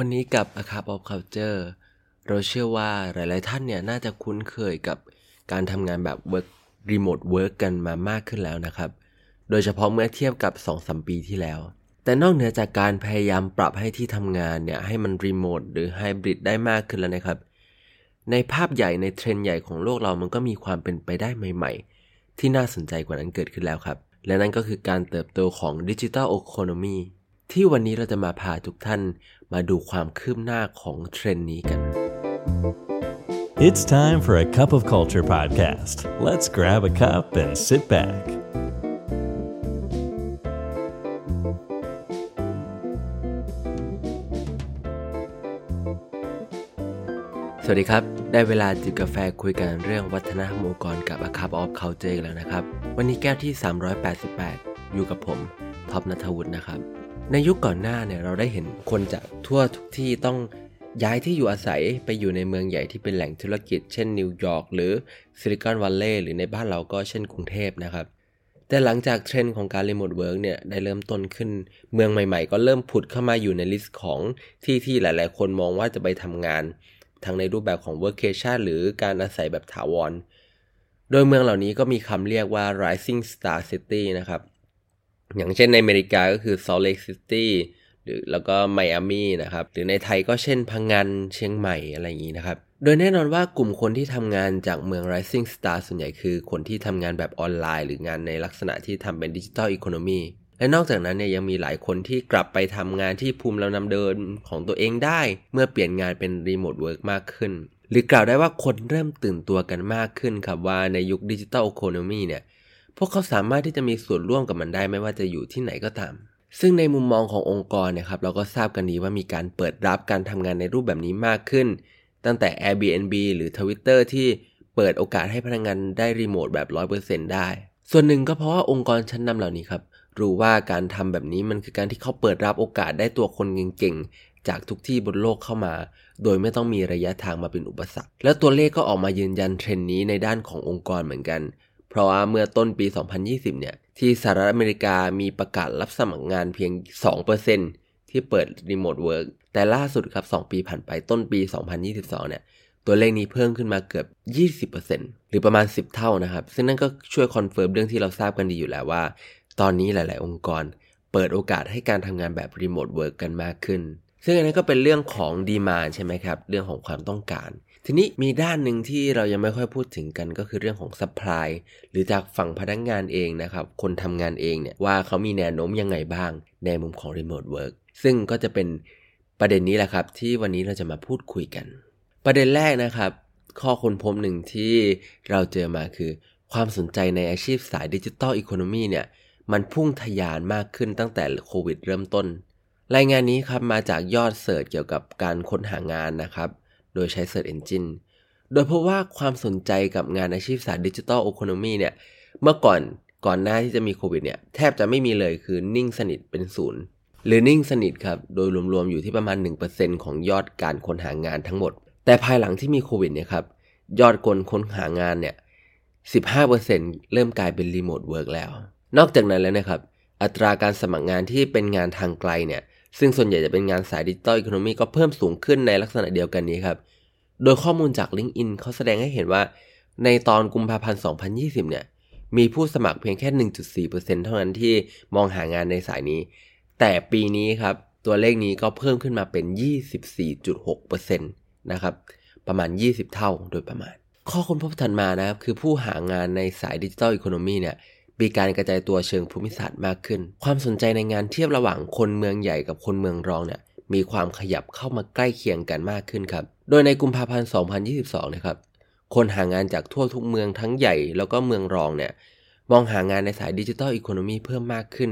วันนี้กับ A Cup of Culture เราเชื่อว่าหลาย ๆ ท่านเนี่ยน่าจะคุ้นเคยกับการทำงานแบบ work remote work กันมามากขึ้นแล้วนะครับ โดยเฉพาะเมื่อเทียบกับ 2-3 ปีที่แล้ว แต่นอกเหนือจากการพยายามปรับให้ที่ทำงานเนี่ยให้มันรีโมทหรือไฮบริดได้มากขึ้นแล้วนะครับ ในภาพใหญ่ในเทรนด์ใหญ่ของโลกเรามันก็มีความเป็นไปได้ใหม่ ๆ ที่น่าสนใจกว่านั้นเกิดขึ้นแล้วครับ และนั่นก็คือการเติบโตของดิจิทัลโอคโนมี ที่วันนี้เราจะมาพาทุกท่านมาดูความคืบหน้าของเทรนด์นี้กัน It's time for a cup of culture podcast. Let's grab a cup and sit back. สวัสดีครับ ได้เวลาจิบกาแฟคุยกันเรื่องวัฒนธรรมองค์กรกับ A Cup of Culture แล้วนะครับ วันนี้แก้วที่ 388 อยู่กับผมท็อปนัทวุฒินะครับ ในยุคก่อนหน้าเนี่ยเราได้เห็นคนจากทั่วทุกที่ต้องย้ายที่อยู่อาศัยไปอยู่ในเมืองใหญ่ที่เป็นแหล่งธุรกิจ เช่นนิวยอร์กหรือซิลิคอนวัลเลย์หรือในบ้านเราก็เช่นกรุงเทพนะครับ แต่หลังจากเทรนด์ของการ remote work เนี่ยได้เริ่มต้นขึ้น เมืองใหม่ๆ ก็เริ่มผุดเข้ามาอยู่ใน list ของที่ที่หลายๆ คนมองว่าจะไปทำงาน ทั้งในรูปแบบของ workation หรือการอาศัยแบบถาวร โดยเมืองเหล่านี้ก็มีคำเรียกว่า rising star city นะครับ อย่างเช่นในอเมริกาก็คือ Salt Lake City หรือแล้วก็ไมอามีนะครับ หรือในไทยก็เช่นพังงา เชียงใหม่อะไรอย่างนี้นะครับ โดยแน่นอนว่ากลุ่มคนที่ทำงานจากเมือง rising star ส่วนใหญ่คือคนที่ทำงานแบบออนไลน์ หรืองานในลักษณะที่ทำเป็น digital economy และนอกจากนั้นเนี่ยยังมีหลายคนที่กลับไปทำงานที่ภูมิลำเนาเดิมของตัวเองได้ เมื่อเปลี่ยนงานเป็น remote work มากขึ้น หรือกล่าวได้ว่าคนเริ่มตื่นตัวกันมากขึ้นครับว่าในยุคดิจิทัลอีโคโนมีเนี่ย พวกเขาสามารถที่จะมีส่วนร่วมกับมันได้ไม่ว่าจะอยู่ที่ไหนก็ตาม ซึ่งในมุมมองขององค์กรเนี่ยครับเราก็ทราบกันดีว่ามีการเปิดรับการทำงานในรูปแบบนี้มากขึ้น ตั้งแต่ Airbnb หรือ Twitter ที่เปิดโอกาสให้พนักงงานได้รีโมทแบบ 100%ได้ ส่วนหนึ่งก็เพราะว่าองค์กรชั้นนำเหล่านี้ครับรู้ว่าการทำแบบนี้มันคือการที่เขาเปิดรับโอกาสได้ตัวคนเก่งๆ จากทุกที่บนโลกเข้ามา โดยไม่ต้องมีระยะทางมาเป็นอุปสรรค แล้วตัวเลขก็ออกมายืนยันเทรนด์นี้ในด้านขององค์กรเหมือนกัน เพราะว่าเมื่อต้นปี 2020 เนี่ย ที่สหรัฐอเมริกามีประกาศรับสมัครงานเพียง 2%ที่เปิด remote work แต่ล่าสุดครับ 2 ปีผ่านไปต้นปี 2022 เนี่ย ตัวเลขนี้เพิ่มขึ้นมาเกือบ 20%หรือประมาณ 10 เท่านะครับ ซึ่งนั่นก็ช่วย confirm เรื่องที่เราทราบกันดีอยู่แล้วว่า ตอนนี้หลาย ๆ องค์กร เปิดโอกาสให้การทำงานแบบ remote work กันมากขึ้น ซึ่งอันนี้ก็เป็นเรื่องของ demand ใช่ไหมครับ เรื่องของความต้องการ ทีนี้มีด้านหนึ่งที่เรายังไม่ค่อยพูดถึงกันก็คือเรื่องของ supply หรือจากฝั่งพนักงานเองนะครับ คนทำงานเองเนี่ยว่าเขามีแนวโน้มยังไงบ้างในมุมของ remote work ซึ่งก็จะเป็นประเด็นนี้แหละครับ ที่วันนี้เราจะมาพูดคุยกัน ประเด็นแรกนะครับ ข้อค้นพบหนึ่งที่เราเจอมาคือ ความสนใจในอาชีพสายดิจิทัลอีโคโนมีเนี่ยมันพุ่งทะยานมากขึ้นตั้งแต่โควิดเริ่มต้น รายงานนี้ครับมาจากยอดเสิร์ชเกี่ยวกับการค้นหางานนะครับ โดยใช้ Search Engine โดยพบว่าความสนใจกับงานอาชีพสายดิจิทัลอีโคโนมีเนี่ย เมื่อก่อนก่อนหน้าที่จะมีโควิดเนี่ย แทบจะไม่มีเลยคือนิ่งสนิทเป็นศูนย์หรือนิ่งสนิทครับ โดยรวมๆอยู่ที่ประมาณ 1%ของยอดการค้นหางานทั้งหมด แต่ภายหลังที่มีโควิดเนี่ยครับ ยอดคนค้นหางานเนี่ย 15%เริ่มกลายเป็น remote work แล้ว นอกจากนั้นแล้วนะครับ อัตราการสมัครงานที่เป็นงานทางไกลเนี่ย ซึ่งส่วนใหญ่จะเป็นงานสาย digital economy ก็เพิ่มสูงขึ้นในลักษณะเดียวกันนี้ครับ โดยข้อมูลจาก LinkedIn เขาแสดงให้เห็นว่า ในตอนกุมภาพันธ์ 2020 เนี่ย มีผู้สมัครเพียงแค่ 1.4%เท่านั้นที่มองหางานในสายนี้ แต่ปีนี้ครับ ตัวเลขนี้ก็เพิ่มขึ้นมาเป็น 24.6%นะครับ ประมาณ 20 เท่าโดยประมาณ ข้อค้นพบถัดมานะครับ คือผู้หางานในสายดิจิทัลอีโคโนมีเนี่ย มีการกระจายตัวเชิงภูมิศาสตร์มากขึ้น ความสนใจในงานเทียบระหว่างคนเมืองใหญ่กับคนเมืองรองเนี่ยมีความขยับเข้ามาใกล้เคียงกันมากขึ้นครับ โดยในกุมภาพันธ์ 2022 นะครับ คนหางานจากทั่วทุกเมืองทั้งใหญ่แล้วก็เมืองรองเนี่ยมองหางานในสายดิจิทัลอีโคโนมีเพิ่มมากขึ้น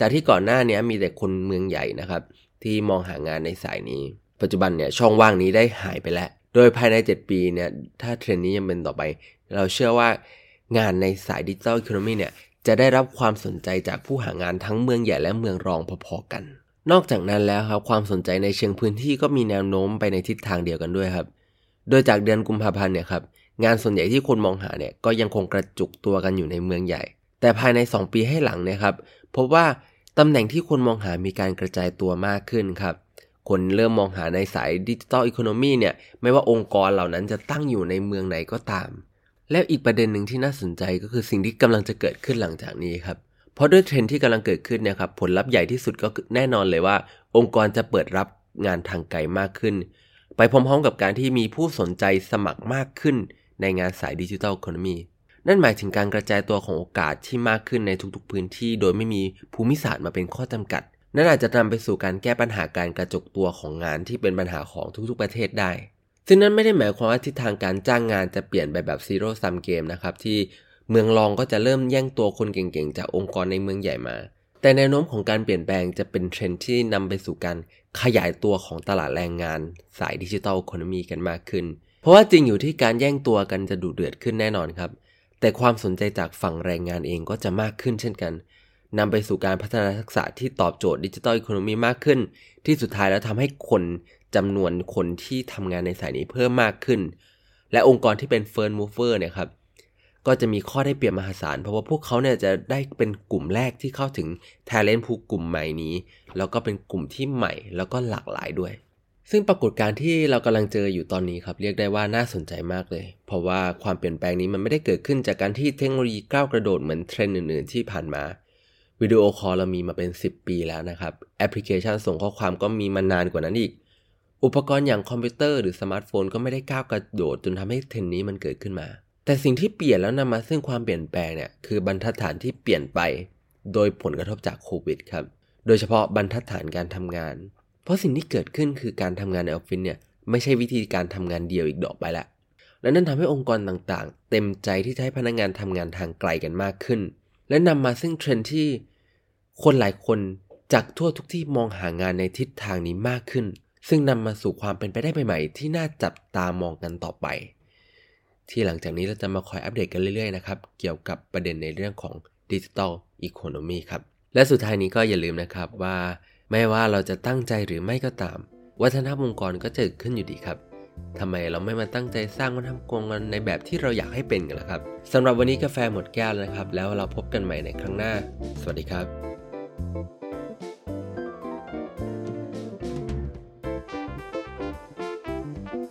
จากที่ก่อนหน้านี้มีแต่คนเมืองใหญ่นะครับ ที่มองหางานในสายนี้ ปัจจุบันเนี่ยช่องว่างนี้ได้หายไปแล้ว โดยภายใน 7 ปีเนี่ยถ้าเทรนด์นี้ยังเป็นต่อไป เราเชื่อว่า งานในสายดิจิทัลอีโคโนมีเนี่ยจะได้รับความสนใจจากผู้หางานทั้งเมืองใหญ่และเมืองรองพอๆกัน นอกจากนั้นแล้วครับความสนใจในเชิงพื้นที่ก็มีแนวโน้มไปในทิศทางเดียวกันด้วยครับ โดยจากเดือนกุมภาพันธ์เนี่ยครับงานส่วนใหญ่ที่คนมองหาเนี่ยก็ยังคงกระจุกตัวกันอยู่ในเมืองใหญ่ แต่ภายใน 2 ปีให้หลังเนี่ยครับพบว่าตำแหน่งที่คนมองหามีการกระจายตัวมากขึ้นครับคนเริ่มมองหาในสาย digital economy เนี่ยไม่ว่าองค์กรเหล่านั้นจะตั้งอยู่ในเมืองไหนก็ตาม แล้วอีกประเด็นหนึ่งที่น่าสนใจก็คือสิ่งที่กำลังจะเกิดขึ้นหลังจากนี้ครับ เพราะด้วยเทรนด์ที่กำลังเกิดขึ้นเนี่ยครับผลลัพธ์ใหญ่ที่สุดก็แน่นอนเลยว่า องค์กรจะเปิดรับงานทางไกลมากขึ้น ไปพร้อมๆกับการที่มีผู้สนใจสมัครมากขึ้นในงานสาย digital economy นั่นหมายถึงการกระจายตัวของโอกาสที่มากขึ้นในทุกๆพื้นที่ โดยไม่มีภูมิศาสตร์มาเป็นข้อจำกัด นั่นอาจจะนำไปสู่การแก้ปัญหาการกระจุกตัวของงานที่เป็นปัญหาของทุกๆประเทศได้ ซึ่งนั่นไม่ได้หมายความว่าทิศทางการจ้างงานจะเปลี่ยนไปแบบ zero-sum game นะครับที่เมืองรองก็จะเริ่มแย่งตัวคนเก่งๆ จากองค์กรในเมืองใหญ่มา แต่แนวโน้มของการเปลี่ยนแปลงจะเป็นเทรนด์ที่นำไปสู่การขยายตัวของตลาดแรงงาน สาย digital economy กันมากขึ้น เพราะว่าจริงอยู่ที่การแย่งตัวกันจะดุเดือดขึ้นแน่นอนครับ แต่ความสนใจจากฝั่งแรงงานเองก็จะมากขึ้นเช่นกันนำไปสู่การพัฒนาทักษะที่ตอบโจทย์ digital economy มากขึ้น ที่สุดท้ายแล้วทำให้คน จำนวนคนที่ทำงานในสายนี้เพิ่มมากขึ้น และองค์กรที่เป็น first mover เนี่ยครับ ก็จะมีข้อได้เปรียบมหาศาล เพราะว่าพวกเขาเนี่ยจะได้เป็นกลุ่มแรกที่เข้าถึง t เลน t ผู้กลุ่มใหม่นี้ แล้วก็เป็นกลุ่มที่ใหม่แล้วก็หลากหลายด้วย ซึ่งปรากฏการณ์ที่เรากำลังเจออยู่ตอนนี้ครับ เรียกได้ว่าน่าสนใจมากเลย เพราะว่าความเปลี่ยนแปลงนี้มันไม่ได้เกิดขึ้นจากการที่เทคโนโลยีก้าวกระโดดเหมือนเทรนด์อื่น ๆ ที่ผ่านมาวิดีโอคอลเรามีมาเป็น 10 ปีแล้วนะครับ แอปพลิเคชันส่งข้อความก็มีมานานกว่านั้นอีก อุปกรณ์อย่างคอมพิวเตอร์หรือสมาร์ทโฟนก็ไม่ได้ก้าวกระโดดจนทำให้เทรนด์นี้มันเกิดขึ้นมา แต่สิ่งที่เปลี่ยนแล้วนำมาซึ่งความเปลี่ยนแปลงเนี่ยคือบรรทัดฐานที่เปลี่ยนไป โดยผลกระทบจากโควิดครับโดยเฉพาะบรรทัดฐานการทำงาน เพราะสิ่งที่เกิดขึ้นคือการทำงานในออฟฟิศเนี่ยไม่ใช่วิธีการทำงานเดียวอีกดอกไปละและนั่นทำให้องค์กรต่างๆ เต็มใจที่จะให้พนักงานทำงานทางไกลกันมากขึ้น และนำมาซึ่งเทรนที่คนหลายคนจากทั่วทุกที่มองหางานในทิศทางนี้มากขึ้น ซึ่งนำมาสู่ความเป็นไปได้ใหม่ๆ ที่น่าจับตามองกันต่อไป ที่หลังจากนี้เราจะมาคอยอัปเดตกันเรื่อยๆนะครับ เกี่ยวกับประเด็นในเรื่องของดิจิทัลอีโคโนมีครับ และสุดท้ายนี้ก็อย่าลืมนะครับว่าไม่ว่าเราจะตั้งใจหรือไม่ก็ตาม วัฒนธรรมองค์กรก็จะเกิดขึ้นอยู่ดีครับทำไมเราไม่มาตั้งใจสร้างวัฒนธรรมองค์กรในแบบที่เราอยากให้เป็นกันล่ะครับสำหรับวันนี้กาแฟหมดแก้วแล้วนะครับ แล้วเราพบกันใหม่ในครั้งหน้า สวัสดีครับ